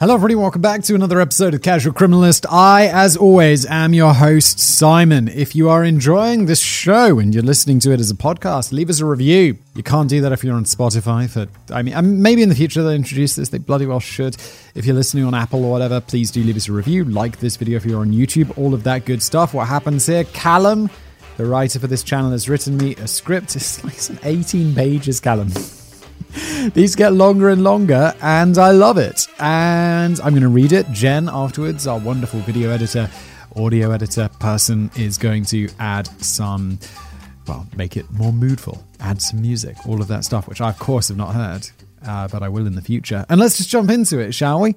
Hello, everybody. Welcome back to another episode of Casual Criminalist. I, as always, am your host, Simon. If you are enjoying this show and you're listening to it as a podcast, leave us a review. You can't do that if you're on Spotify. For I mean, maybe in the future they'll introduce this. They bloody well should. If you're listening on Apple or whatever, please do leave us a review. Like this video if you're on YouTube. All of that good stuff. What happens here? Callum, the writer for this channel, has written me a script. It's like some 18 pages, Callum. These get longer and longer, and I love it. And I'm going to read it. Jen, afterwards, our wonderful video editor, audio editor person, is going to add some, well, make it more moodful, add some music, all of that stuff, which I, of course, have not heard, uh, but I will in the future. And let's just jump into it, shall we?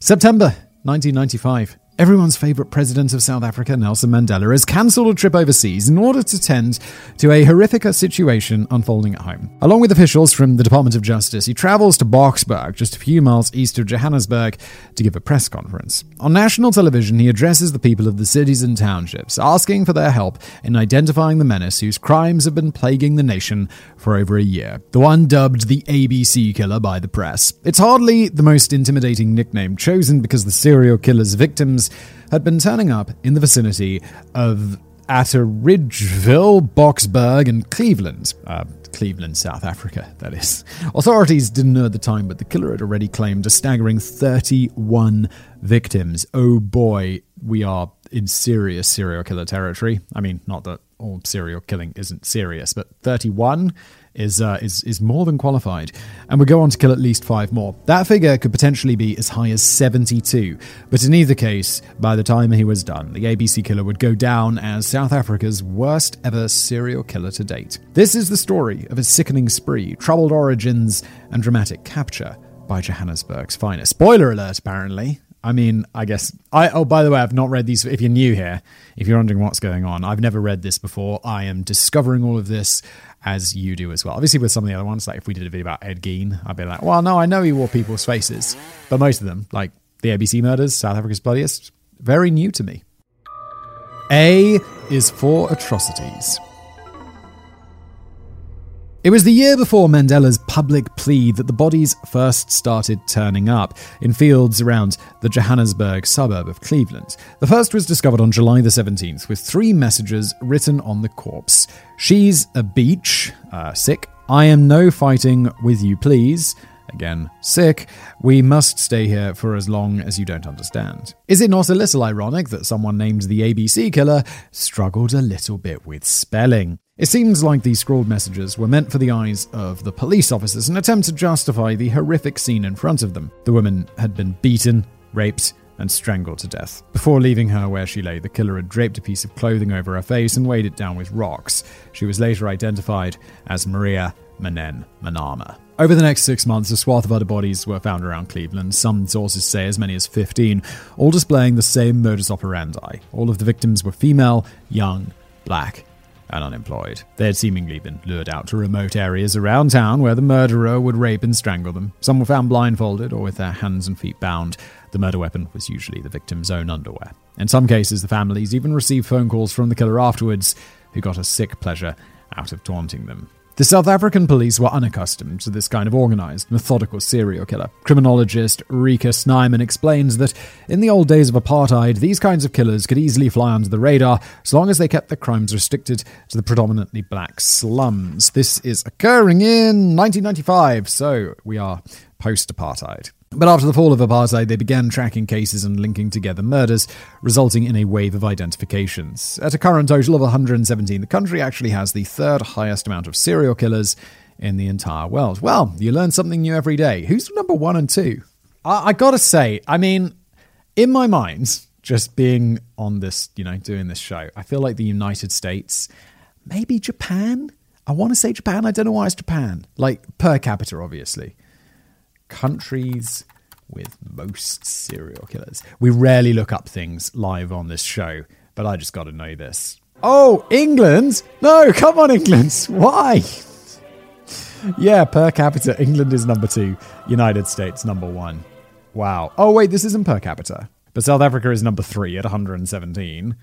September 1995. Everyone's favourite president of South Africa, Nelson Mandela, has cancelled a trip overseas in order to tend to a horrific situation unfolding at home. Along with officials from the Department of Justice, he travels to Boksburg, just a few miles east of Johannesburg, to give a press conference. On national television, he addresses the people of the cities and townships, asking for their help in identifying the menace whose crimes have been plaguing the nation for over a year. The one dubbed the ABC killer by the press. It's hardly the most intimidating nickname chosen because the serial killer's victims had been turning up in the vicinity of Atteridgeville, Boksburg, and Cleveland. Uh, Cleveland, South Africa, that is. Authorities didn't know at the time, but the killer had already claimed a staggering 31 victims. Oh boy, we are in serious serial killer territory. I mean, not that all serial killing isn't serious, but 31 is uh, is is more than qualified, and would go on to kill at least five more. That figure could potentially be as high as 72. But in either case, by the time he was done, the ABC killer would go down as South Africa's worst ever serial killer to date. This is the story of a sickening spree, troubled origins, and dramatic capture by Johannesburg's finest. Spoiler alert, apparently. I mean, I guess I. Oh, by the way, I've not read these. If you're new here, if you're wondering what's going on, I've never read this before. I am discovering all of this as you do as well. Obviously, with some of the other ones, like if we did a video about Ed Gein, I'd be like, well, no, I know he wore people's faces, but most of them, like the ABC murders, South Africa's bloodiest, very new to me. A is for atrocities. It was the year before Mandela's public plea that the bodies first started turning up in fields around the Johannesburg suburb of Cleveland. The first was discovered on July the 17th with three messages written on the corpse. She's a beach, uh, sick. I am no fighting with you, please. Again, sick. We must stay here for as long as you don't understand. Is it not a little ironic that someone named the ABC killer struggled a little bit with spelling? It seems like these scrawled messages were meant for the eyes of the police officers, an attempt to justify the horrific scene in front of them. The woman had been beaten, raped, and strangled to death. Before leaving her where she lay, the killer had draped a piece of clothing over her face and weighed it down with rocks. She was later identified as Maria Manen Manama. Over the next six months, a swath of other bodies were found around Cleveland. Some sources say as many as 15, all displaying the same modus operandi. All of the victims were female, young, black, and unemployed. They had seemingly been lured out to remote areas around town where the murderer would rape and strangle them. Some were found blindfolded or with their hands and feet bound. The murder weapon was usually the victim's own underwear. In some cases, the families even received phone calls from the killer afterwards, who got a sick pleasure out of taunting them. The South African police were unaccustomed to this kind of organized, methodical serial killer. Criminologist Rika Snyman explains that in the old days of apartheid, these kinds of killers could easily fly under the radar as long as they kept their crimes restricted to the predominantly black slums. This is occurring in 1995, so we are post apartheid. But after the fall of apartheid, they began tracking cases and linking together murders, resulting in a wave of identifications. At a current total of 117, the country actually has the third highest amount of serial killers in the entire world. Well, you learn something new every day. Who's number one and two? I, I gotta say, I mean, in my mind, just being on this, you know, doing this show, I feel like the United States, maybe Japan. I want to say Japan. I don't know why it's Japan. Like per capita, obviously countries with most serial killers. We rarely look up things live on this show, but I just got to know this. Oh, England? No, come on, England. Why? yeah, per capita, England is number two, United States number one. Wow. Oh, wait, this isn't per capita. But South Africa is number three at 117.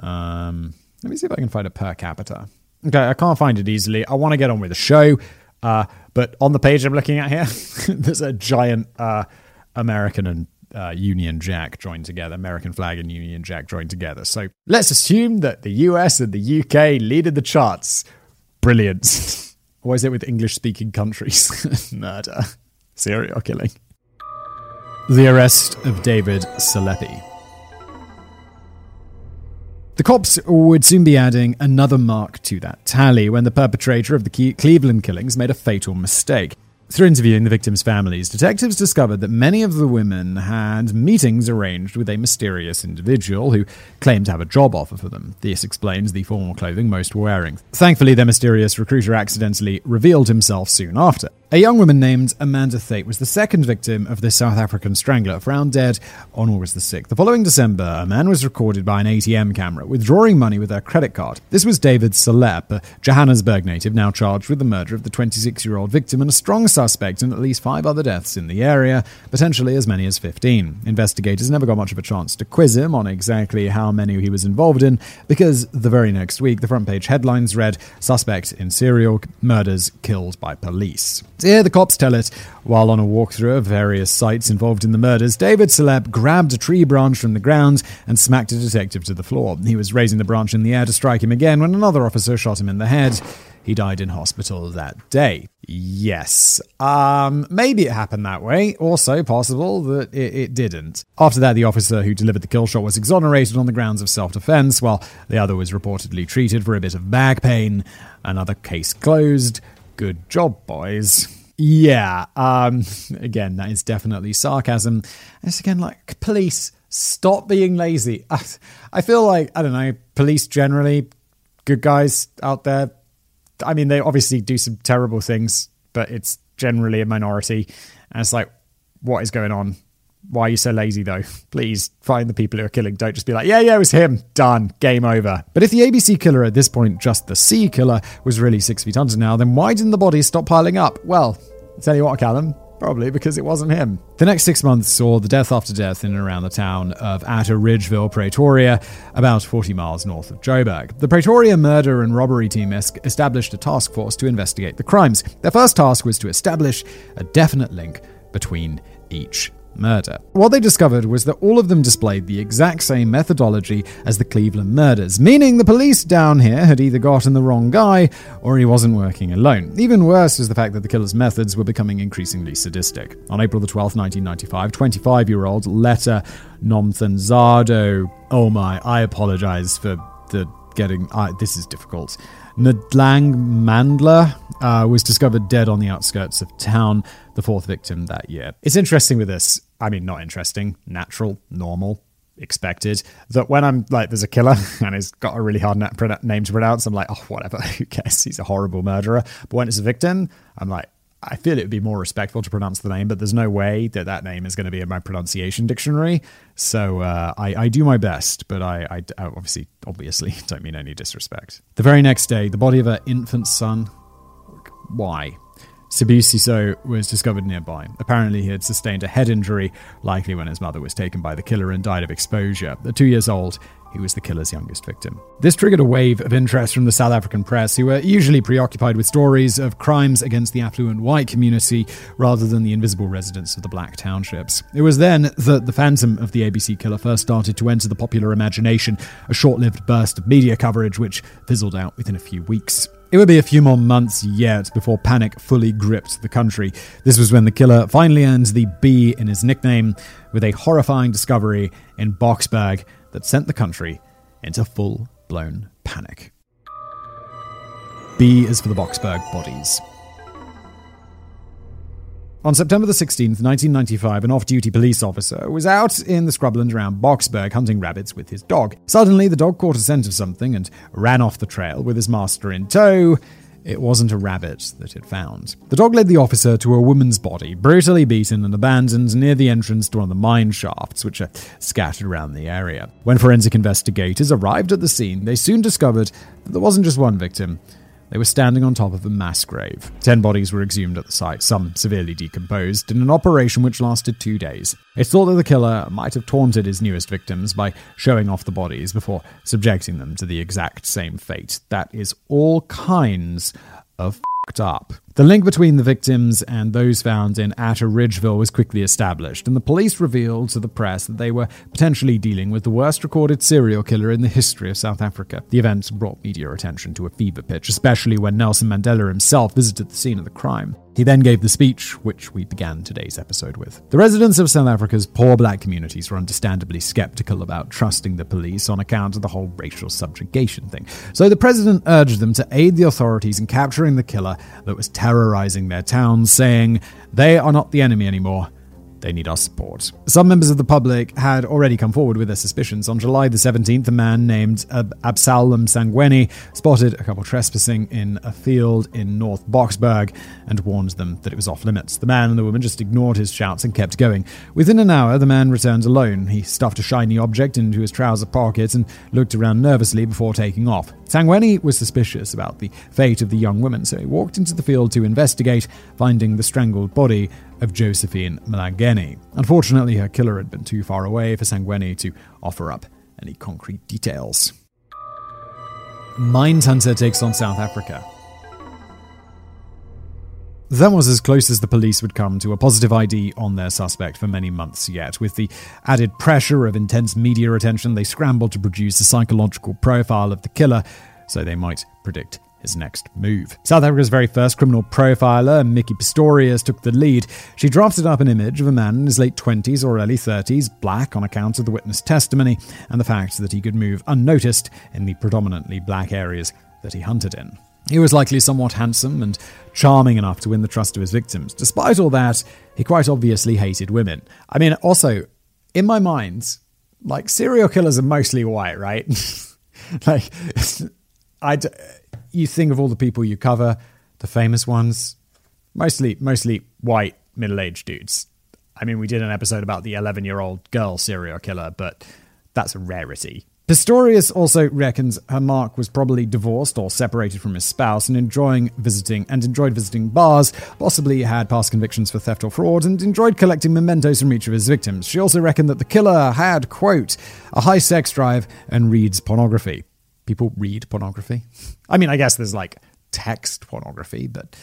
Um, let me see if I can find a per capita. Okay, I can't find it easily. I want to get on with the show. Uh, but on the page I'm looking at here, there's a giant uh, American and uh, Union Jack joined together, American flag and Union Jack joined together. So let's assume that the US and the UK leaded the charts. Brilliant. Why is it with English speaking countries? Murder. Serial killing. The arrest of David Selepe. The cops would soon be adding another mark to that tally when the perpetrator of the Cleveland killings made a fatal mistake. Through interviewing the victims' families, detectives discovered that many of the women had meetings arranged with a mysterious individual who claimed to have a job offer for them. This explains the formal clothing most were wearing. Thankfully, their mysterious recruiter accidentally revealed himself soon after. A young woman named Amanda Thethe was the second victim of this South African strangler, found dead on August the 6th. The following December, a man was recorded by an ATM camera withdrawing money with her credit card. This was David Selepe, a Johannesburg native now charged with the murder of the 26 year old victim and a strong suspect in at least five other deaths in the area, potentially as many as 15. Investigators never got much of a chance to quiz him on exactly how many he was involved in, because the very next week, the front page headlines read Suspect in serial murders killed by police. Here, the cops tell it. While on a walkthrough of various sites involved in the murders, David Selepe grabbed a tree branch from the ground and smacked a detective to the floor. He was raising the branch in the air to strike him again when another officer shot him in the head. He died in hospital that day. Yes. Um, maybe it happened that way. Also possible that it, it, didn't. After that, the officer who delivered the kill shot was exonerated on the grounds of self defense, while the other was reportedly treated for a bit of back pain. Another case closed. Good job, boys. Yeah, um, again, that is definitely sarcasm. It's again like, police, stop being lazy. I feel like, I don't know, police generally, good guys out there. I mean, they obviously do some terrible things, but it's generally a minority. And it's like, what is going on? Why are you so lazy, though? Please find the people who are killing. Don't just be like, yeah, yeah, it was him. Done. Game over. But if the ABC killer at this point, just the C killer, was really six feet under now, then why didn't the bodies stop piling up? Well, tell you what, Callum. Probably because it wasn't him. The next six months saw the death after death in and around the town of Atteridgeville, Pretoria, about 40 miles north of Joburg. The Pretoria murder and robbery team established a task force to investigate the crimes. Their first task was to establish a definite link between each murder. What they discovered was that all of them displayed the exact same methodology as the Cleveland murders, meaning the police down here had either gotten the wrong guy or he wasn't working alone. Even worse was the fact that the killer's methods were becoming increasingly sadistic. On April the 12th, 1995, 25 year old Letta Nomthenzado, oh my, I apologize for the getting, uh, this is difficult. Ndlang Mandla uh, was discovered dead on the outskirts of town, the fourth victim that year. It's interesting with this. I mean, not interesting, natural, normal, expected. That when I'm like, there's a killer and he's got a really hard name to pronounce, I'm like, oh, whatever, who cares? He's a horrible murderer. But when it's a victim, I'm like, I feel it would be more respectful to pronounce the name, but there's no way that that name is going to be in my pronunciation dictionary. So uh, I, I, do my best, but I, I, obviously, obviously, don't mean any disrespect. The very next day, the body of her infant son. Why? Sibusiso was discovered nearby. Apparently, he had sustained a head injury, likely when his mother was taken by the killer and died of exposure. At two years old, he was the killer's youngest victim. This triggered a wave of interest from the South African press, who were usually preoccupied with stories of crimes against the affluent white community rather than the invisible residents of the black townships. It was then that the phantom of the ABC killer first started to enter the popular imagination, a short lived burst of media coverage which fizzled out within a few weeks. It would be a few more months yet before panic fully gripped the country. This was when the killer finally earned the B in his nickname with a horrifying discovery in Boksburg that sent the country into full blown panic. B is for the Boksburg bodies. On September the 16th, 1995, an off duty police officer was out in the scrubland around Boksburg hunting rabbits with his dog. Suddenly, the dog caught a scent of something and ran off the trail with his master in tow. It wasn't a rabbit that it found. The dog led the officer to a woman's body, brutally beaten and abandoned near the entrance to one of the mine shafts, which are scattered around the area. When forensic investigators arrived at the scene, they soon discovered that there wasn't just one victim, they were standing on top of a mass grave. Ten bodies were exhumed at the site, some severely decomposed, in an operation which lasted two days. It's thought that the killer might have taunted his newest victims by showing off the bodies before subjecting them to the exact same fate. That is all kinds of fucked up. The link between the victims and those found in Atteridgeville was quickly established, and the police revealed to the press that they were potentially dealing with the worst recorded serial killer in the history of South Africa. The events brought media attention to a fever pitch, especially when Nelson Mandela himself visited the scene of the crime. He then gave the speech, which we began today's episode with. The residents of South Africa's poor black communities were understandably skeptical about trusting the police on account of the whole racial subjugation thing. So the president urged them to aid the authorities in capturing the killer that was terrorizing their towns, saying, They are not the enemy anymore. They need our support. Some members of the public had already come forward with their suspicions. On July the 17th, a man named Ab- Absalom Sangweni spotted a couple trespassing in a field in North Boksburg and warned them that it was off limits. The man and the woman just ignored his shouts and kept going. Within an hour, the man returned alone. He stuffed a shiny object into his trouser pocket and looked around nervously before taking off. Sangweni was suspicious about the fate of the young woman, so he walked into the field to investigate, finding the strangled body of Josephine Malangeni. Unfortunately, her killer had been too far away for Sangweni to offer up any concrete details. Mindhunter takes on South Africa. That was as close as the police would come to a positive ID on their suspect for many months yet. With the added pressure of intense media attention, they scrambled to produce a psychological profile of the killer so they might predict his next move. South Africa's very first criminal profiler, Micki Pistorius, took the lead. She drafted up an image of a man in his late 20s or early 30s, black on account of the witness testimony and the fact that he could move unnoticed in the predominantly black areas that he hunted in. He was likely somewhat handsome and charming enough to win the trust of his victims. Despite all that, he quite obviously hated women. I mean, also, in my mind, like serial killers are mostly white, right? like, I you think of all the people you cover, the famous ones, mostly mostly white middle-aged dudes. I mean, we did an episode about the 11-year-old girl serial killer, but that's a rarity. Pistorius also reckons her mark was probably divorced or separated from his spouse and enjoying visiting and enjoyed visiting bars, possibly had past convictions for theft or fraud, and enjoyed collecting mementos from each of his victims. She also reckoned that the killer had, quote, a high sex drive and reads pornography people read pornography. I mean, I guess there's like text pornography, but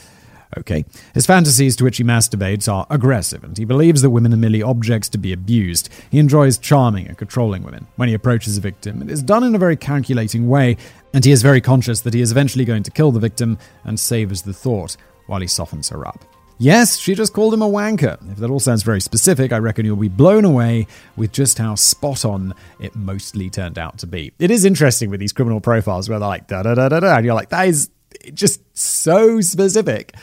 okay. His fantasies to which he masturbates are aggressive, and he believes that women are merely objects to be abused. He enjoys charming and controlling women. When he approaches a victim, it is done in a very calculating way, and he is very conscious that he is eventually going to kill the victim and savors the thought while he softens her up. Yes, she just called him a wanker. If that all sounds very specific, I reckon you'll be blown away with just how spot on it mostly turned out to be. It is interesting with these criminal profiles where they're like da da da da da, and you're like, that is just so specific.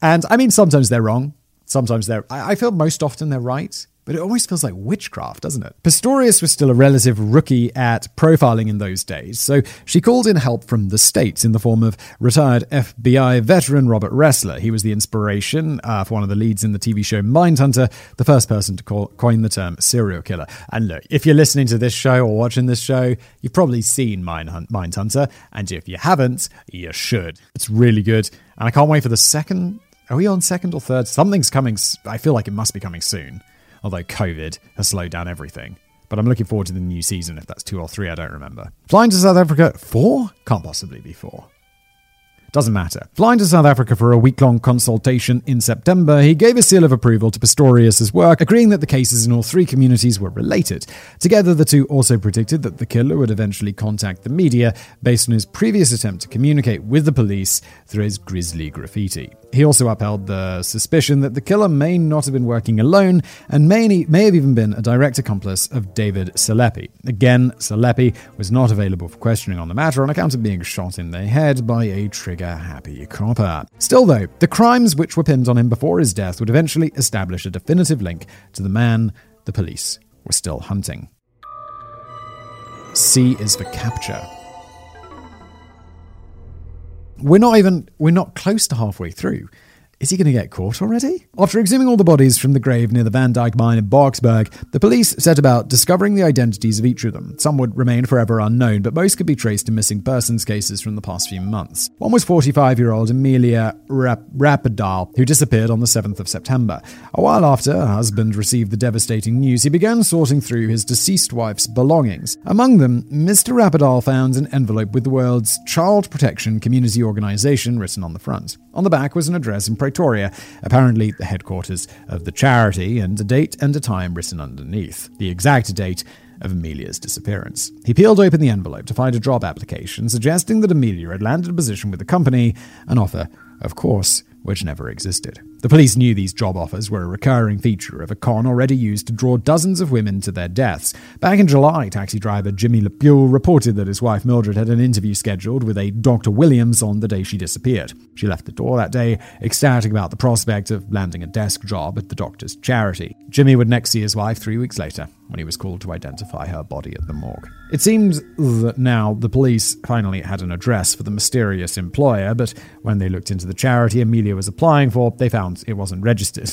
And I mean, sometimes they're wrong. Sometimes they're, I feel most often they're right but it always feels like witchcraft, doesn't it? Pistorius was still a relative rookie at profiling in those days, so she called in help from the States in the form of retired FBI veteran Robert Ressler. He was the inspiration uh, for one of the leads in the TV show Mindhunter, the first person to call, coin the term serial killer. And look, if you're listening to this show or watching this show, you've probably seen Mindhunter, and if you haven't, you should. It's really good, and I can't wait for the second. Are we on second or third? Something's coming. I feel like it must be coming soon although COVID has slowed down everything. But I'm looking forward to the new season. If that's two or three, I don't remember. Flying to South Africa, four? Can't possibly be four. Doesn't matter. Flying to South Africa for a week long consultation in September, he gave a seal of approval to Pistorius' work, agreeing that the cases in all three communities were related. Together, the two also predicted that the killer would eventually contact the media based on his previous attempt to communicate with the police through his grisly graffiti. He also upheld the suspicion that the killer may not have been working alone and may, may have even been a direct accomplice of David Selepe. Again, Selepe was not available for questioning on the matter on account of being shot in the head by a trigger happy copper. Still, though, the crimes which were pinned on him before his death would eventually establish a definitive link to the man the police were still hunting. C is for capture. We're not even, we're not close to halfway through. Is he going to get caught already? After exhuming all the bodies from the grave near the Van Dyke mine in Boksburg, the police set about discovering the identities of each of them. Some would remain forever unknown, but most could be traced to missing persons cases from the past few months. One was 45 year old Amelia Rap- Rapidal, who disappeared on the 7th of September. A while after her husband received the devastating news, he began sorting through his deceased wife's belongings. Among them, Mr. Rapidal found an envelope with the words Child Protection Community Organization written on the front. On the back was an address in Pretoria, apparently the headquarters of the charity, and a date and a time written underneath. The exact date of Amelia's disappearance. He peeled open the envelope to find a job application suggesting that Amelia had landed a position with the company, an offer, of course, which never existed. The police knew these job offers were a recurring feature of a con already used to draw dozens of women to their deaths. Back in July, taxi driver Jimmy LePule reported that his wife Mildred had an interview scheduled with a Dr. Williams on the day she disappeared. She left the door that day, ecstatic about the prospect of landing a desk job at the doctor's charity. Jimmy would next see his wife three weeks later when he was called to identify her body at the morgue. It seems that now the police finally had an address for the mysterious employer, but when they looked into the charity Amelia was applying for, they found it wasn't registered.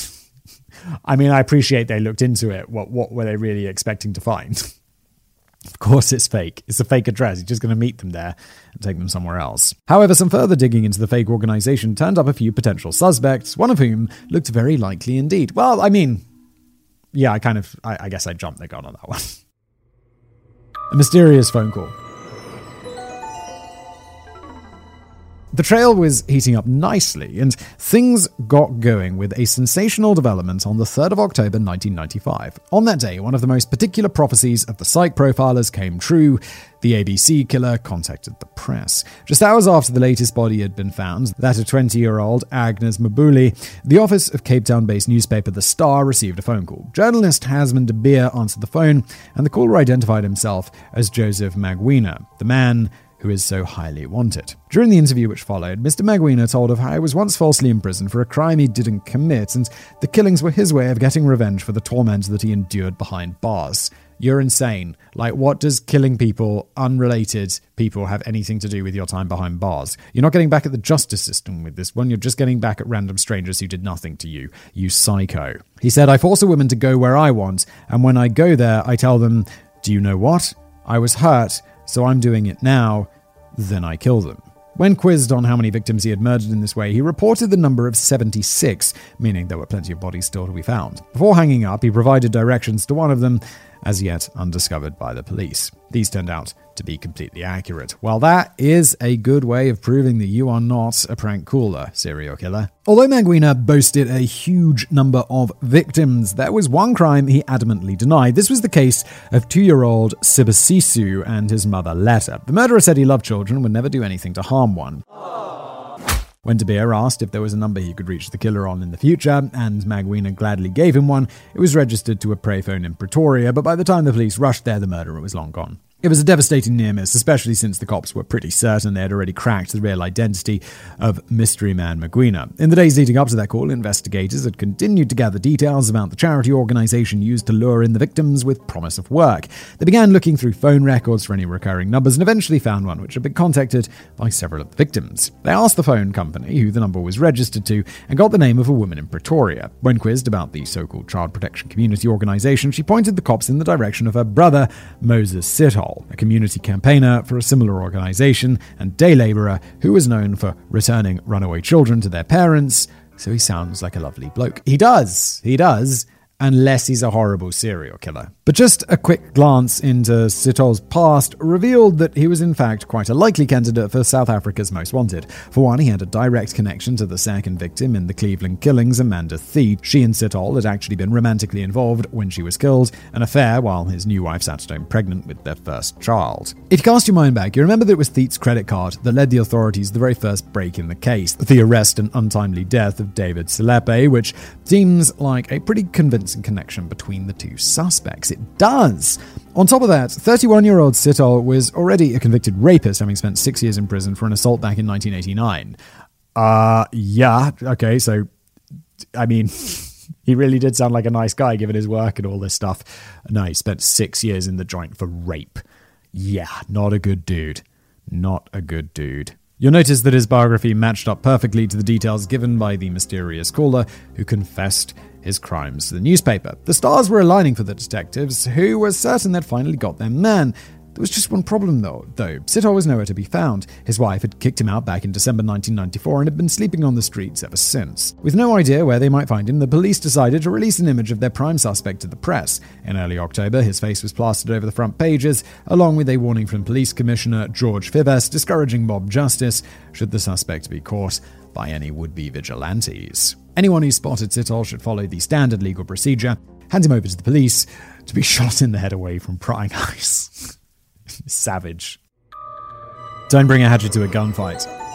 I mean, I appreciate they looked into it. What what were they really expecting to find? Of course, it's fake. It's a fake address. He's just going to meet them there and take them somewhere else. However, some further digging into the fake organization turned up a few potential suspects, one of whom looked very likely indeed. Well, I mean, yeah, I kind of, I, I guess I jumped the gun on that one. a mysterious phone call. The trail was heating up nicely, and things got going with a sensational development on the 3rd of October 1995. On that day, one of the most particular prophecies of the psych profilers came true. The ABC killer contacted the press. Just hours after the latest body had been found, that of 20 year old Agnes Mabuli, the office of Cape Town based newspaper The Star received a phone call. Journalist Hasmond de Beer answered the phone, and the caller identified himself as Joseph Magwina, the man who is so highly wanted. During the interview which followed, Mr. Magwina told of how he was once falsely imprisoned for a crime he didn't commit, and the killings were his way of getting revenge for the torment that he endured behind bars. You're insane. Like, what does killing people, unrelated people, have anything to do with your time behind bars? You're not getting back at the justice system with this one. You're just getting back at random strangers who did nothing to you. You psycho. He said, I force a woman to go where I want, and when I go there, I tell them, Do you know what? I was hurt, so I'm doing it now, then I kill them. When quizzed on how many victims he had murdered in this way, he reported the number of 76, meaning there were plenty of bodies still to be found. Before hanging up, he provided directions to one of them, as yet undiscovered by the police. These turned out to be completely accurate. Well, that is a good way of proving that you are not a prank caller, serial killer. Although Magwina boasted a huge number of victims, there was one crime he adamantly denied. This was the case of two year old Sibusiso and his mother Letta. The murderer said he loved children and would never do anything to harm one. When De Beer asked if there was a number he could reach the killer on in the future, and Magwina gladly gave him one, it was registered to a pray phone in Pretoria, but by the time the police rushed there, the murderer was long gone. It was a devastating near miss, especially since the cops were pretty certain they had already cracked the real identity of Mystery Man Magwina. In the days leading up to that call, investigators had continued to gather details about the charity organization used to lure in the victims with promise of work. They began looking through phone records for any recurring numbers and eventually found one which had been contacted by several of the victims. They asked the phone company who the number was registered to and got the name of a woman in Pretoria. When quizzed about the so called Child Protection Community organization, she pointed the cops in the direction of her brother, Moses Sithole a community campaigner for a similar organization and day laborer who was known for returning runaway children to their parents. So he sounds like a lovely bloke. He does. He does unless he's a horrible serial killer. But just a quick glance into Sithole's past revealed that he was in fact quite a likely candidate for South Africa's Most Wanted. For one, he had a direct connection to the second victim in the Cleveland killings, Amanda Thethe. She and Sithole had actually been romantically involved when she was killed, an affair while his new wife sat at home pregnant with their first child. If you cast your mind back, you remember that it was Thethe's credit card that led the authorities the very first break in the case, the arrest and untimely death of David Selepe, which seems like a pretty convincing convincing connection between the two suspects. It does. On top of that, 31 year old Sithole was already a convicted rapist, having spent six years in prison for an assault back in 1989. Uh, yeah, okay, so, I mean. he really did sound like a nice guy given his work and all this stuff. No, he spent six years in the joint for rape. Yeah, not a good dude. Not a good dude. You'll notice that his biography matched up perfectly to the details given by the mysterious caller who confessed his crimes to the newspaper. The stars were aligning for the detectives, who were certain they'd finally got their man. There was just one problem, though. Though Sithole was nowhere to be found. His wife had kicked him out back in December 1994 and had been sleeping on the streets ever since. With no idea where they might find him, the police decided to release an image of their prime suspect to the press. In early October, his face was plastered over the front pages, along with a warning from Police Commissioner George Fivaz discouraging mob justice should the suspect be caught by any would-be vigilantes. Anyone who spotted Sithole should follow the standard legal procedure, hand him over to the police to be shot in the head away from prying eyes. Savage. Don't bring a hatchet to a gunfight.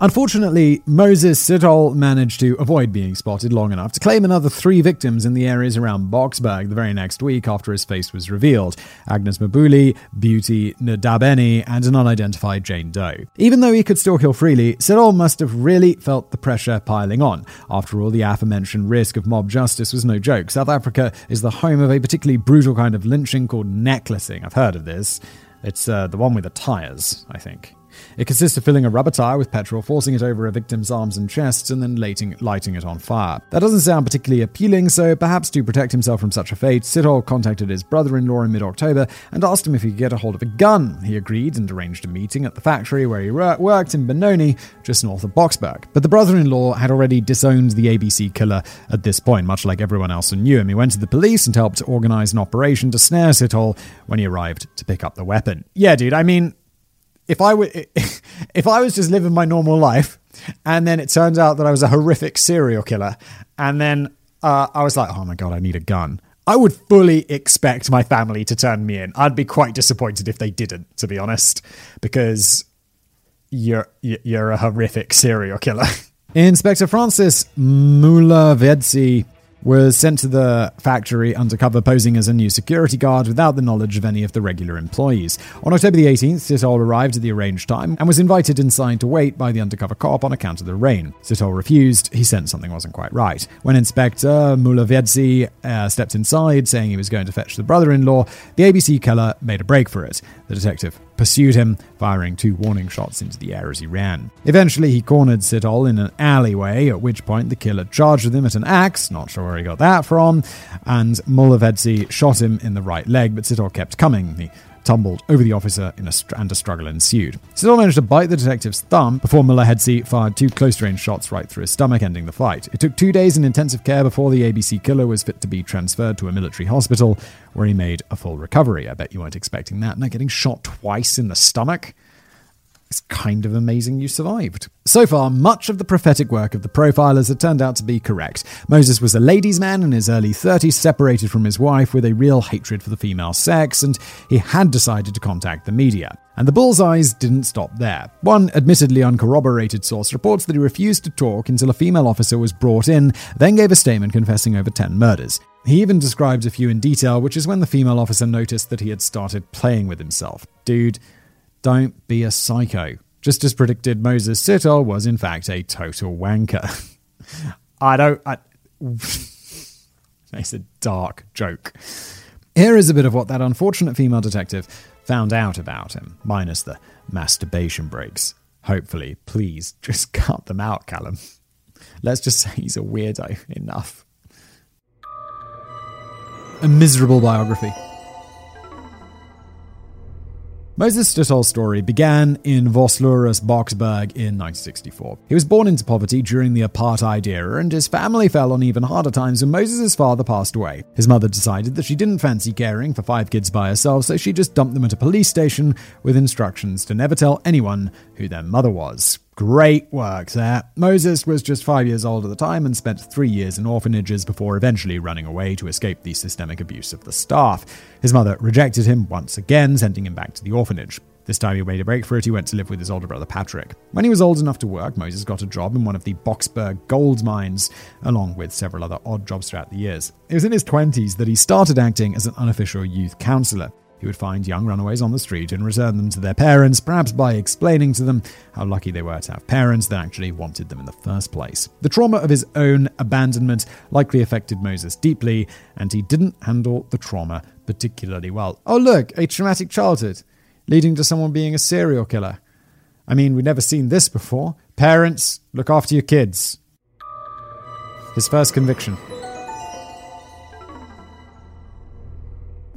Unfortunately, Moses Sithole managed to avoid being spotted long enough to claim another three victims in the areas around Boksburg the very next week after his face was revealed Agnes Mabuli, Beauty Ndabeni, and an unidentified Jane Doe. Even though he could still kill freely, Sithole must have really felt the pressure piling on. After all, the aforementioned risk of mob justice was no joke. South Africa is the home of a particularly brutal kind of lynching called necklacing. I've heard of this. It's uh, the one with the tires, I think. It consists of filling a rubber tire with petrol, forcing it over a victim's arms and chest, and then lighting, lighting it on fire. That doesn't sound particularly appealing, so perhaps to protect himself from such a fate, Sithole contacted his brother in law in mid October and asked him if he could get a hold of a gun. He agreed and arranged a meeting at the factory where he worked in Benoni, just north of Boksburg. But the brother in law had already disowned the ABC killer at this point, much like everyone else who knew him. He went to the police and helped organize an operation to snare Sithole when he arrived to pick up the weapon. Yeah, dude, I mean, if I were, if I was just living my normal life, and then it turns out that I was a horrific serial killer, and then uh, I was like, oh my god, I need a gun. I would fully expect my family to turn me in. I'd be quite disappointed if they didn't, to be honest, because you're you're a horrific serial killer. Inspector Francis Mulovhedzi was sent to the factory undercover posing as a new security guard without the knowledge of any of the regular employees. On October the 18th, Sithole arrived at the arranged time and was invited inside to wait by the undercover cop on account of the rain. Sithole refused. He sensed something wasn't quite right. When Inspector Mulovhedzi uh, stepped inside, saying he was going to fetch the brother-in-law, the ABC killer made a break for it. The detective pursued him, firing two warning shots into the air as he ran. Eventually, he cornered Sithole in an alleyway, at which point the killer charged with him at an axe, not sure where he got that from, and Mulovhedzi shot him in the right leg, but Sithole kept coming. Tumbled over the officer a str- and a struggle ensued. Sithole managed to bite the detective's thumb before Mulovhedzi fired two close-range shots right through his stomach, ending the fight. It took two days in intensive care before the ABC killer was fit to be transferred to a military hospital, where he made a full recovery. I bet you weren't expecting that. Now, getting shot twice in the stomach? It's kind of amazing you survived. So far, much of the prophetic work of the profilers had turned out to be correct. Moses was a ladies' man in his early 30s, separated from his wife with a real hatred for the female sex, and he had decided to contact the media. And the bullseyes didn't stop there. One admittedly uncorroborated source reports that he refused to talk until a female officer was brought in, then gave a statement confessing over 10 murders. He even describes a few in detail, which is when the female officer noticed that he had started playing with himself. Dude, don't be a psycho. Just as predicted, Moses Sithole was in fact a total wanker. I don't. I, it's a dark joke. Here is a bit of what that unfortunate female detective found out about him, minus the masturbation breaks. Hopefully, please just cut them out, Callum. Let's just say he's a weirdo enough. A miserable biography. Moses Sithole's story began in Vosloorus, Boksburg in 1964. He was born into poverty during the apartheid era, and his family fell on even harder times when Moses' father passed away. His mother decided that she didn't fancy caring for five kids by herself, so she just dumped them at a police station with instructions to never tell anyone who their mother was. Great work there. Uh, Moses was just five years old at the time and spent three years in orphanages before eventually running away to escape the systemic abuse of the staff. His mother rejected him once again, sending him back to the orphanage. This time he made a break for it. He went to live with his older brother Patrick. When he was old enough to work, Moses got a job in one of the Boksburg gold mines, along with several other odd jobs throughout the years. It was in his 20s that he started acting as an unofficial youth counselor. He would find young runaways on the street and return them to their parents, perhaps by explaining to them how lucky they were to have parents that actually wanted them in the first place. The trauma of his own abandonment likely affected Moses deeply, and he didn't handle the trauma particularly well. Oh, look, a traumatic childhood. leading to someone being a serial killer. I mean, we've never seen this before. Parents, look after your kids. His first conviction.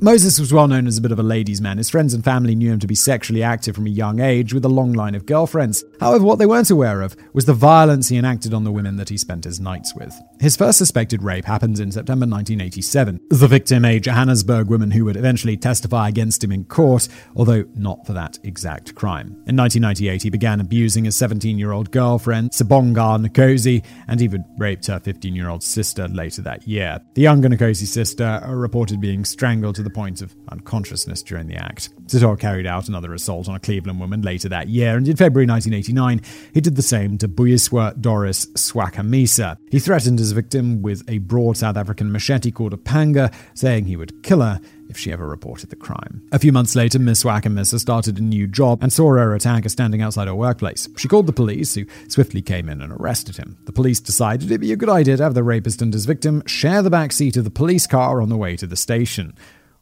Moses was well known as a bit of a ladies' man. His friends and family knew him to be sexually active from a young age with a long line of girlfriends. However, what they weren't aware of was the violence he enacted on the women that he spent his nights with. His first suspected rape happens in September 1987. The victim, a Johannesburg woman who would eventually testify against him in court, although not for that exact crime. In 1998, he began abusing his 17 year old girlfriend, Sibonga Nkosi, and even raped her 15 year old sister later that year. The younger Nkosi sister uh, reported being strangled to the point of unconsciousness during the act. Sithole carried out another assault on a Cleveland woman later that year, and in February 1989, he did the same to Buyiswa Doris Swakamisa. He threatened his victim with a broad South African machete called a panga, saying he would kill her if she ever reported the crime. A few months later, Miss Swakamisa started a new job and saw her attacker standing outside her workplace. She called the police, who swiftly came in and arrested him. The police decided it'd be a good idea to have the rapist and his victim share the back seat of the police car on the way to the station.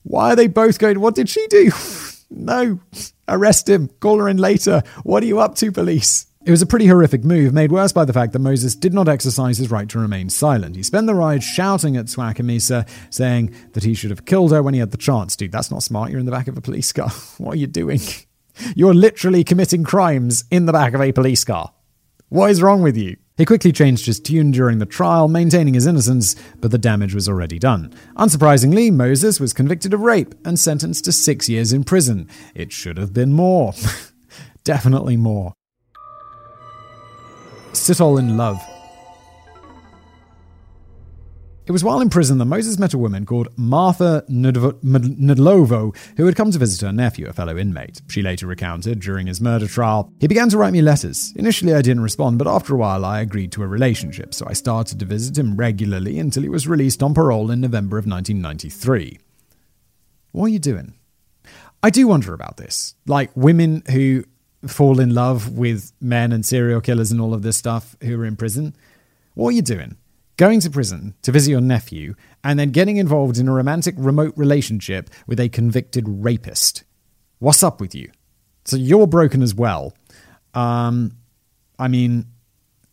Why are they both going? What did she do? no, arrest him, call her in later. What are you up to, police? It was a pretty horrific move, made worse by the fact that Moses did not exercise his right to remain silent. He spent the ride shouting at Swakamisa, saying that he should have killed her when he had the chance. Dude, that's not smart. You're in the back of a police car. What are you doing? You're literally committing crimes in the back of a police car. What is wrong with you? He quickly changed his tune during the trial, maintaining his innocence, but the damage was already done. Unsurprisingly, Moses was convicted of rape and sentenced to six years in prison. It should have been more. Definitely more. Sithole in love. It was while in prison that Moses met a woman called Martha Ndlovu, who had come to visit her nephew, a fellow inmate. She later recounted during his murder trial, He began to write me letters. Initially, I didn't respond, but after a while, I agreed to a relationship, so I started to visit him regularly until he was released on parole in November of 1993. What are you doing? I do wonder about this. Like women who fall in love with men and serial killers and all of this stuff who are in prison. What are you doing? Going to prison to visit your nephew, and then getting involved in a romantic remote relationship with a convicted rapist. What's up with you? So you're broken as well. Um, I mean,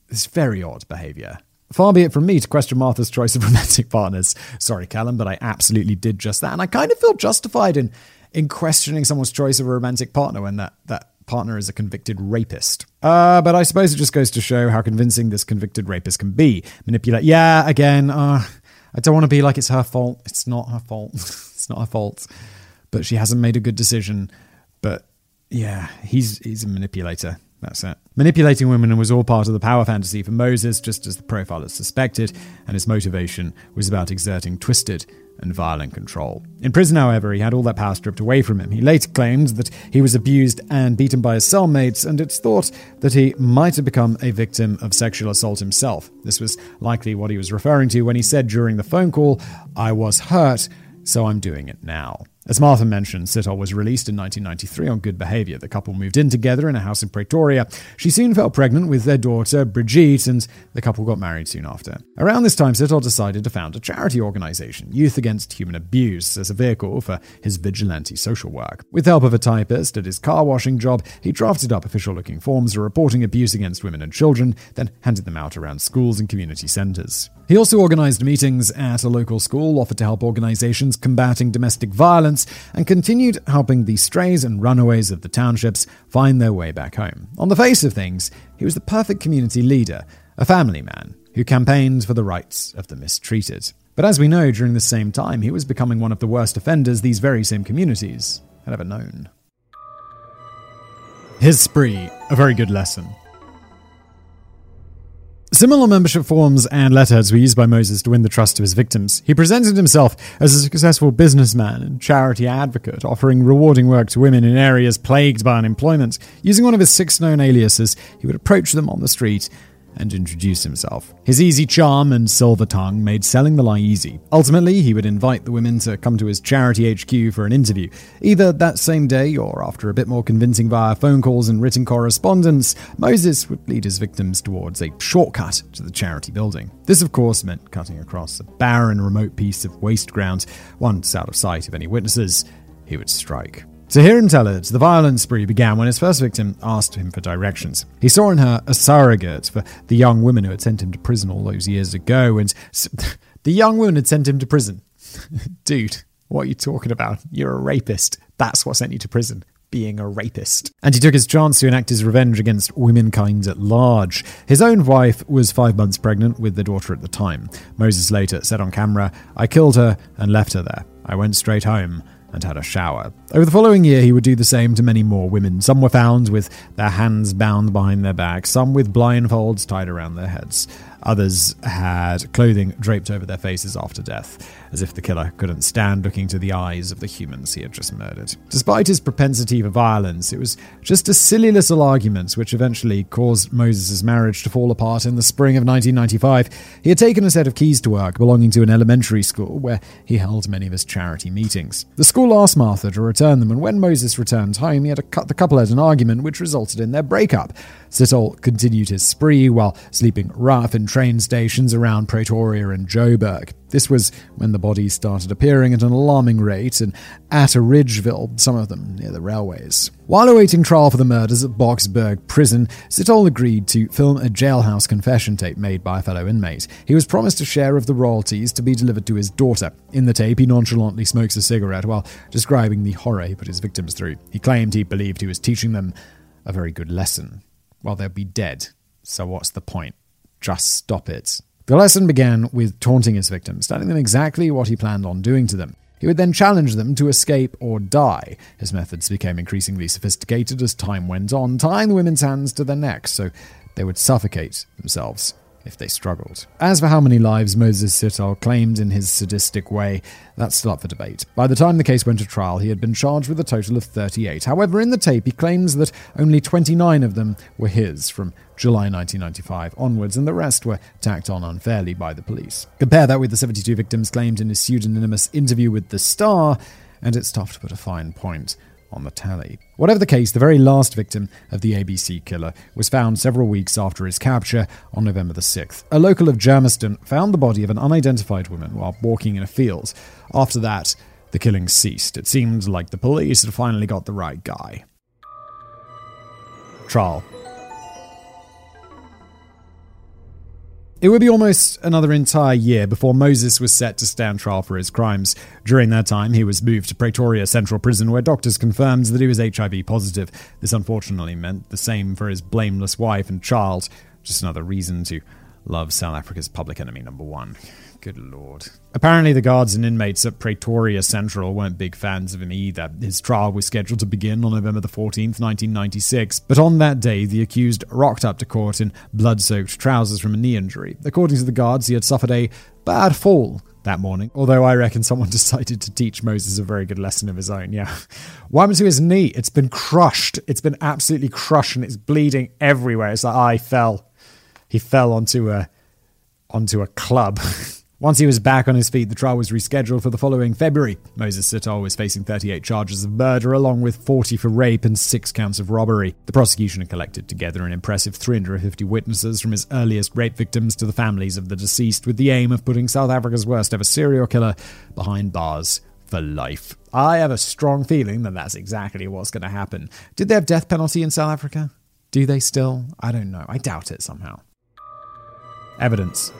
it's very odd behavior. Far be it from me to question Martha's choice of romantic partners. Sorry, Callum, but I absolutely did just that. And I kind of feel justified in, in questioning someone's choice of a romantic partner when that, that partner is a convicted rapist. Uh, but I suppose it just goes to show how convincing this convicted rapist can be. Manipulate. Yeah, again, uh, I don't want to be like it's her fault. It's not her fault. it's not her fault. But she hasn't made a good decision. But yeah, he's he's a manipulator. That's it. Manipulating women was all part of the power fantasy for Moses, just as the profiler suspected, and his motivation was about exerting twisted and violent control. In prison, however, he had all that power stripped away from him. He later claimed that he was abused and beaten by his cellmates, and it's thought that he might have become a victim of sexual assault himself. This was likely what he was referring to when he said during the phone call, I was hurt, so I'm doing it now. As Martha mentioned, Sithole was released in 1993 on good behavior. The couple moved in together in a house in Pretoria. She soon fell pregnant with their daughter, Brigitte, and the couple got married soon after. Around this time, Sithole decided to found a charity organization, Youth Against Human Abuse, as a vehicle for his vigilante social work. With help of a typist at his car washing job, he drafted up official looking forms for reporting abuse against women and children, then handed them out around schools and community centers. He also organized meetings at a local school, offered to help organizations combating domestic violence, and continued helping the strays and runaways of the townships find their way back home. On the face of things, he was the perfect community leader, a family man who campaigned for the rights of the mistreated. But as we know, during the same time, he was becoming one of the worst offenders these very same communities had ever known. His spree, a very good lesson. Similar membership forms and letterheads were used by Moses to win the trust of his victims. He presented himself as a successful businessman and charity advocate, offering rewarding work to women in areas plagued by unemployment. Using one of his six known aliases, he would approach them on the street and introduce himself. His easy charm and silver tongue made selling the lie easy. Ultimately, he would invite the women to come to his charity HQ for an interview, either that same day or after a bit more convincing via phone calls and written correspondence. Moses would lead his victims towards a shortcut to the charity building. This, of course, meant cutting across a barren, remote piece of waste ground, once out of sight of any witnesses. He would strike. To hear him tell it, the violent spree began when his first victim asked him for directions. He saw in her a surrogate for the young woman who had sent him to prison all those years ago, and the young woman had sent him to prison. Dude, what are you talking about? You're a rapist. That's what sent you to prison being a rapist. And he took his chance to enact his revenge against womankind at large. His own wife was five months pregnant with the daughter at the time. Moses later said on camera, I killed her and left her there. I went straight home and had a shower. Over the following year, he would do the same to many more women. Some were found with their hands bound behind their backs, some with blindfolds tied around their heads. Others had clothing draped over their faces after death, as if the killer couldn't stand looking to the eyes of the humans he had just murdered. Despite his propensity for violence, it was just a silly little argument which eventually caused Moses' marriage to fall apart in the spring of 1995. He had taken a set of keys to work belonging to an elementary school where he held many of his charity meetings. The school asked Martha to return them, and when Moses returned home, he had a cut the couple had an argument which resulted in their breakup. Sithole continued his spree while sleeping rough in train stations around Pretoria and Joburg. This was when the bodies started appearing at an alarming rate and at Atteridgeville, some of them near the railways. While awaiting trial for the murders at Boksburg prison, Sithole agreed to film a jailhouse confession tape made by a fellow inmate. He was promised a share of the royalties to be delivered to his daughter. In the tape, he nonchalantly smokes a cigarette while describing the horror he put his victims through. He claimed he believed he was teaching them a very good lesson. Well, they'll be dead, so what's the point? Just stop it. The lesson began with taunting his victims, telling them exactly what he planned on doing to them. He would then challenge them to escape or die. His methods became increasingly sophisticated as time went on, tying the women's hands to their necks so they would suffocate themselves if they struggled. As for how many lives Moses Sithole claimed in his sadistic way, that's still up for debate. By the time the case went to trial, he had been charged with a total of 38. However, in the tape, he claims that only 29 of them were his from July 1995 onwards, and the rest were tacked on unfairly by the police. Compare that with the 72 victims claimed in his pseudonymous interview with The Star, and it's tough to put a fine point on the tally. Whatever the case, the very last victim of the ABC killer was found several weeks after his capture on November the 6th. A local of Germiston found the body of an unidentified woman while walking in a field. After that, the killing ceased. It seemed like the police had finally got the right guy. Trial It would be almost another entire year before Moses was set to stand trial for his crimes. During that time, he was moved to Pretoria Central Prison, where doctors confirmed that he was HIV positive. This unfortunately meant the same for his blameless wife and child. Just another reason to love South Africa's public enemy number one. Good lord. Apparently, the guards and inmates at Pretoria Central weren't big fans of him either. His trial was scheduled to begin on November the 14th, 1996, but on that day, the accused rocked up to court in blood soaked trousers from a knee injury. According to the guards, he had suffered a bad fall that morning. Although I reckon someone decided to teach Moses a very good lesson of his own. Yeah. What happened to his knee? It's been crushed. It's been absolutely crushed and it's bleeding everywhere. It's like, I fell. He fell onto a onto a club. Once he was back on his feet, the trial was rescheduled for the following February. Moses Sithole was facing 38 charges of murder, along with 40 for rape and 6 counts of robbery. The prosecution had collected together an impressive 350 witnesses from his earliest rape victims to the families of the deceased, with the aim of putting South Africa's worst ever serial killer behind bars for life. I have a strong feeling that that's exactly what's going to happen. Did they have death penalty in South Africa? Do they still? I don't know. I doubt it somehow. Evidence.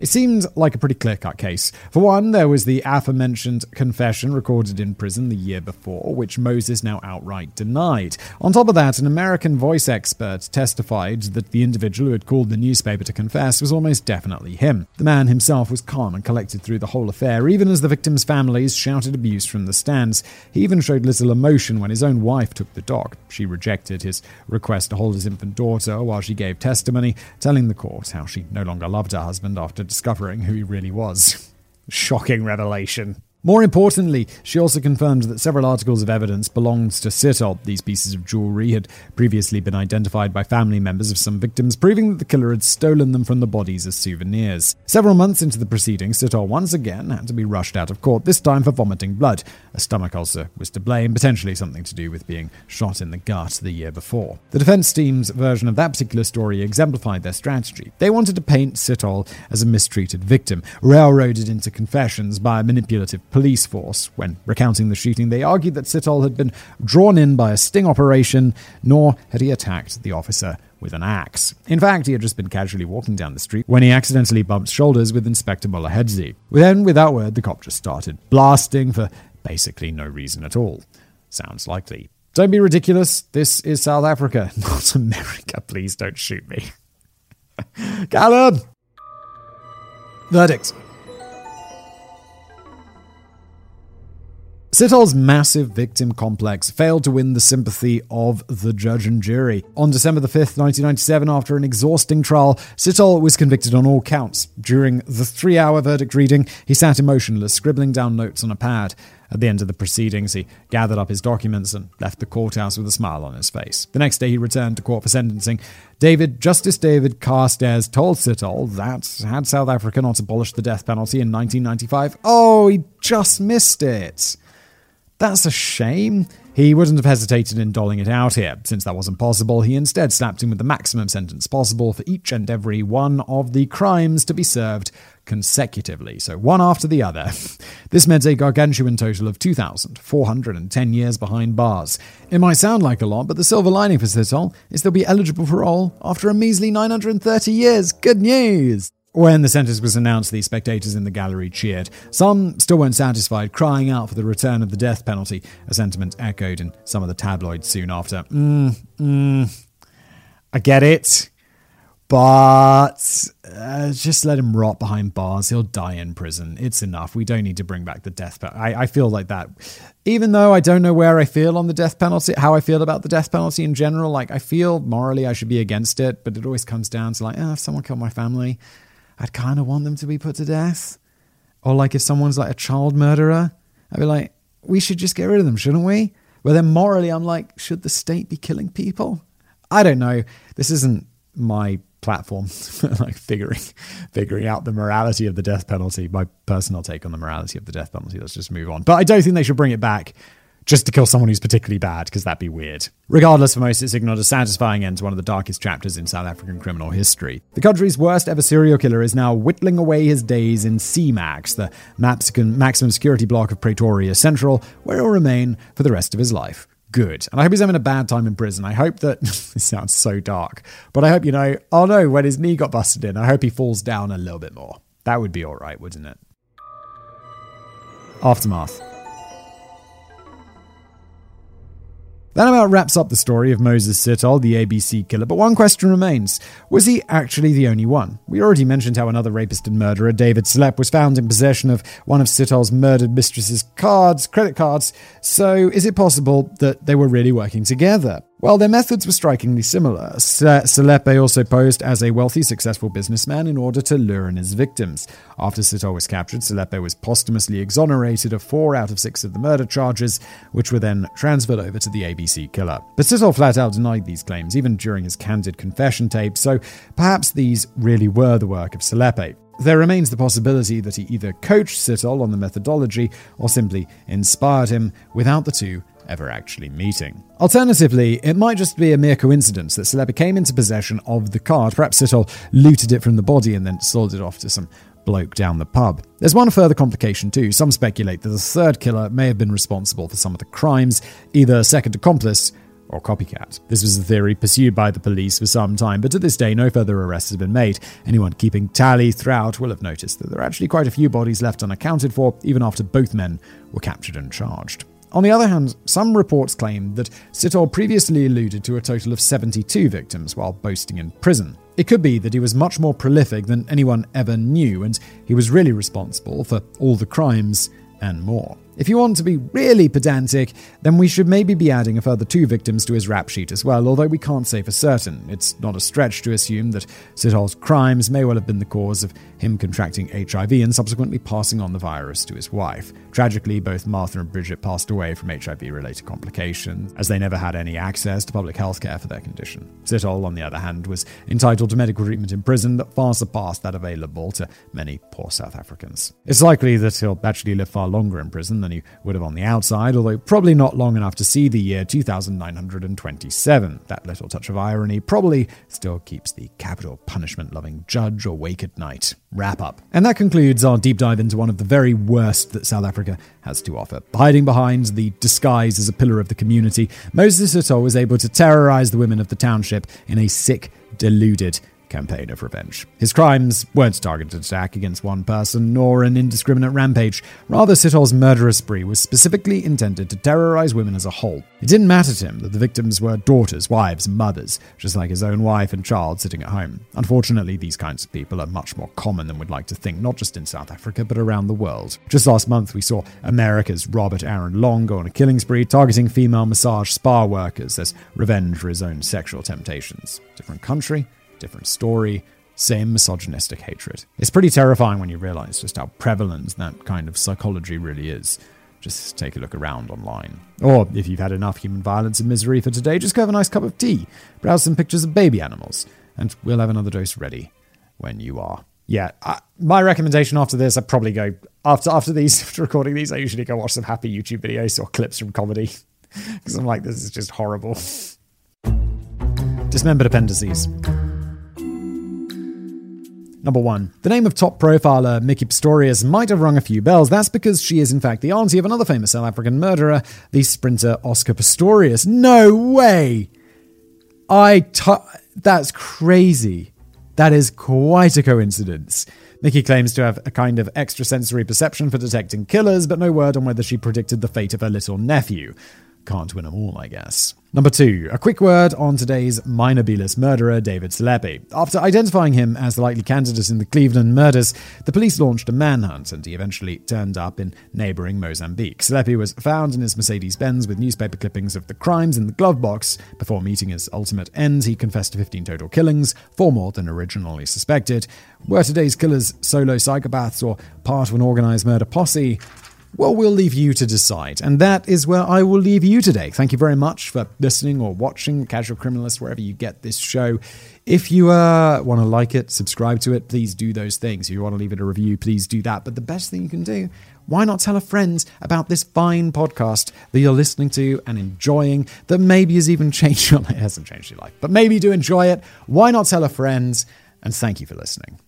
It seemed like a pretty clear cut case. For one, there was the aforementioned confession recorded in prison the year before, which Moses now outright denied. On top of that, an American voice expert testified that the individual who had called the newspaper to confess was almost definitely him. The man himself was calm and collected through the whole affair, even as the victims' families shouted abuse from the stands. He even showed little emotion when his own wife took the dock. She rejected his request to hold his infant daughter while she gave testimony, telling the court how she no longer loved her husband after discovering who he really was. Shocking revelation. More importantly, she also confirmed that several articles of evidence belonged to Sithole. These pieces of jewelry had previously been identified by family members of some victims, proving that the killer had stolen them from the bodies as souvenirs. Several months into the proceedings, Sithole once again had to be rushed out of court, this time for vomiting blood. A stomach ulcer was to blame, potentially something to do with being shot in the gut the year before. The defense team's version of that particular story exemplified their strategy. They wanted to paint Sithole as a mistreated victim, railroaded into confessions by a manipulative police force. When recounting the shooting, they argued that Sithole had been drawn in by a sting operation, nor had he attacked the officer with an axe. In fact, he had just been casually walking down the street when he accidentally bumped shoulders with Inspector Mulovhedzi. Then, without word, the cop just started blasting for basically no reason at all. Sounds likely. Don't be ridiculous. This is South Africa, not America. Please don't shoot me. Callum! Verdict. Sithole's massive victim complex failed to win the sympathy of the judge and jury. On December the 5th, 1997, after an exhausting trial, Sithole was convicted on all counts. During the three hour verdict reading, he sat emotionless, scribbling down notes on a pad. At the end of the proceedings, he gathered up his documents and left the courthouse with a smile on his face. The next day, he returned to court for sentencing. David, Justice David Carstairs told Sithole that had South Africa not abolished the death penalty in 1995, oh, he just missed it. That's a shame. He wouldn't have hesitated in doling it out here. Since that wasn't possible, he instead slapped him with the maximum sentence possible for each and every one of the crimes to be served consecutively, so one after the other. This meant a gargantuan total of 2,410 years behind bars. It might sound like a lot, but the silver lining for Sithole is they'll be eligible for parole after a measly 930 years. Good news! When the sentence was announced, the spectators in the gallery cheered. Some still weren't satisfied, crying out for the return of the death penalty, a sentiment echoed in some of the tabloids soon after. Mm, mm, I get it, but uh, just let him rot behind bars. He'll die in prison. It's enough. We don't need to bring back the death penalty. I, I feel like that. Even though I don't know where I feel on the death penalty, how I feel about the death penalty in general, like I feel morally I should be against it, but it always comes down to like, oh, if someone killed my family, I'd kind of want them to be put to death. Or like if someone's like a child murderer, I'd be like, we should just get rid of them, shouldn't we? But then morally, I'm like, should the state be killing people? I don't know. This isn't my platform, like figuring figuring out the morality of the death penalty. My personal take on the morality of the death penalty. Let's just move on. But I don't think they should bring it back just to kill someone who's particularly bad, because that'd be weird. Regardless, for most, it signaled a satisfying end to one of the darkest chapters in South African criminal history. The country's worst ever serial killer is now whittling away his days in CMAX, the maximum security block of Pretoria Central, where he'll remain for the rest of his life. Good. And I hope he's having a bad time in prison. I hope that this sounds so dark, but I hope you know, oh no, when his knee got busted in, I hope he falls down a little bit more. That would be alright, wouldn't it? Aftermath. That about wraps up the story of Moses Sithole, the ABC killer, but one question remains. Was he actually the only one? We already mentioned how another rapist and murderer, David Selepe, was found in possession of one of Sithole's murdered mistress's cards, credit cards, so is it possible that they were really working together? Well, their methods were strikingly similar. Selepe also posed as a wealthy, successful businessman in order to lure in his victims. After Sithole was captured, Selepe was posthumously exonerated of four out of six of the murder charges, which were then transferred over to the ABC killer. But Sithole flat out denied these claims, even during his candid confession tape, so perhaps these really were the work of Selepe. There remains the possibility that he either coached Sithole on the methodology or simply inspired him without the two ever actually meeting. Alternatively, it might just be a mere coincidence that Selepe came into possession of the card. Perhaps Sithole looted it from the body and then sold it off to some bloke down the pub. There's one further complication too. Some speculate that the third killer may have been responsible for some of the crimes, either second accomplice or copycat. This was a theory pursued by the police for some time, but to this day, no further arrests have been made. Anyone keeping tally throughout will have noticed that there are actually quite a few bodies left unaccounted for, even after both men were captured and charged. On the other hand, some reports claim that Sithole previously alluded to a total of 72 victims while boasting in prison. It could be that he was much more prolific than anyone ever knew, and he was really responsible for all the crimes and more. If you want to be really pedantic, then we should maybe be adding a further two victims to his rap sheet as well, although we can't say for certain. It's not a stretch to assume that Sithole's crimes may well have been the cause of him contracting HIV and subsequently passing on the virus to his wife. Tragically, both Martha and Bridget passed away from HIV related complications, as they never had any access to public health care for their condition. Sithole, on the other hand, was entitled to medical treatment in prison that far surpassed that available to many poor South Africans. It's likely that he'll actually live far longer in prison than he would have on the outside, although probably not long enough to see the year 2927. That little touch of irony probably still keeps the capital punishment loving judge awake at night. Wrap up. And that concludes our deep dive into one of the very worst that South Africa has to offer. Hiding behind the disguise as a pillar of the community, Moses Sithole was able to terrorize the women of the township in a sick, deluded, campaign of revenge. His crimes weren't targeted attack against one person nor an indiscriminate rampage. Rather, Sithole's murderous spree was specifically intended to terrorize women as a whole. It didn't matter to him that the victims were daughters, wives, and mothers, just like his own wife and child sitting at home. Unfortunately, these kinds of people are much more common than we'd like to think, not just in South Africa, but around the world. Just last month, we saw America's Robert Aaron Long go on a killing spree, targeting female massage spa workers as revenge for his own sexual temptations. Different country, different story, same misogynistic hatred. It's pretty terrifying when you realize just how prevalent that kind of psychology really is. Just take a look around online. Or if you've had enough human violence and misery for today, just go have a nice cup of tea, browse some pictures of baby animals, and we'll have another dose ready when you are. Yeah, I, my recommendation after this, I probably go after after these after recording these. I usually go watch some happy YouTube videos or clips from comedy because I'm like, this is just horrible. Dismembered appendices. Number one, the name of top profiler Micki Pistorius might have rung a few bells. That's because she is, in fact, the auntie of another famous South African murderer, the sprinter Oscar Pistorius. No way! I. T- that's crazy. That is quite a coincidence. Micki claims to have a kind of extrasensory perception for detecting killers, but no word on whether she predicted the fate of her little nephew. Can't win them all, I guess. Number two, a quick word on today's minor B-list murderer, David Selepe. After identifying him as the likely candidate in the Cleveland murders, the police launched a manhunt and he eventually turned up in neighboring Mozambique. Selepe was found in his Mercedes-Benz with newspaper clippings of the crimes in the glove box. Before meeting his ultimate end, he confessed to 15 total killings, four more than originally suspected. Were today's killers solo psychopaths or part of an organized murder posse? Well, we'll leave you to decide. And that is where I will leave you today. Thank you very much for listening or watching Casual Criminalist, wherever you get this show. If you uh, want to like it, subscribe to it, please do those things. If you want to leave it a review, please do that. But the best thing you can do, why not tell a friend about this fine podcast that you're listening to and enjoying that maybe has even changed your life? It hasn't changed your life, but maybe you do enjoy it. Why not tell a friend? And thank you for listening.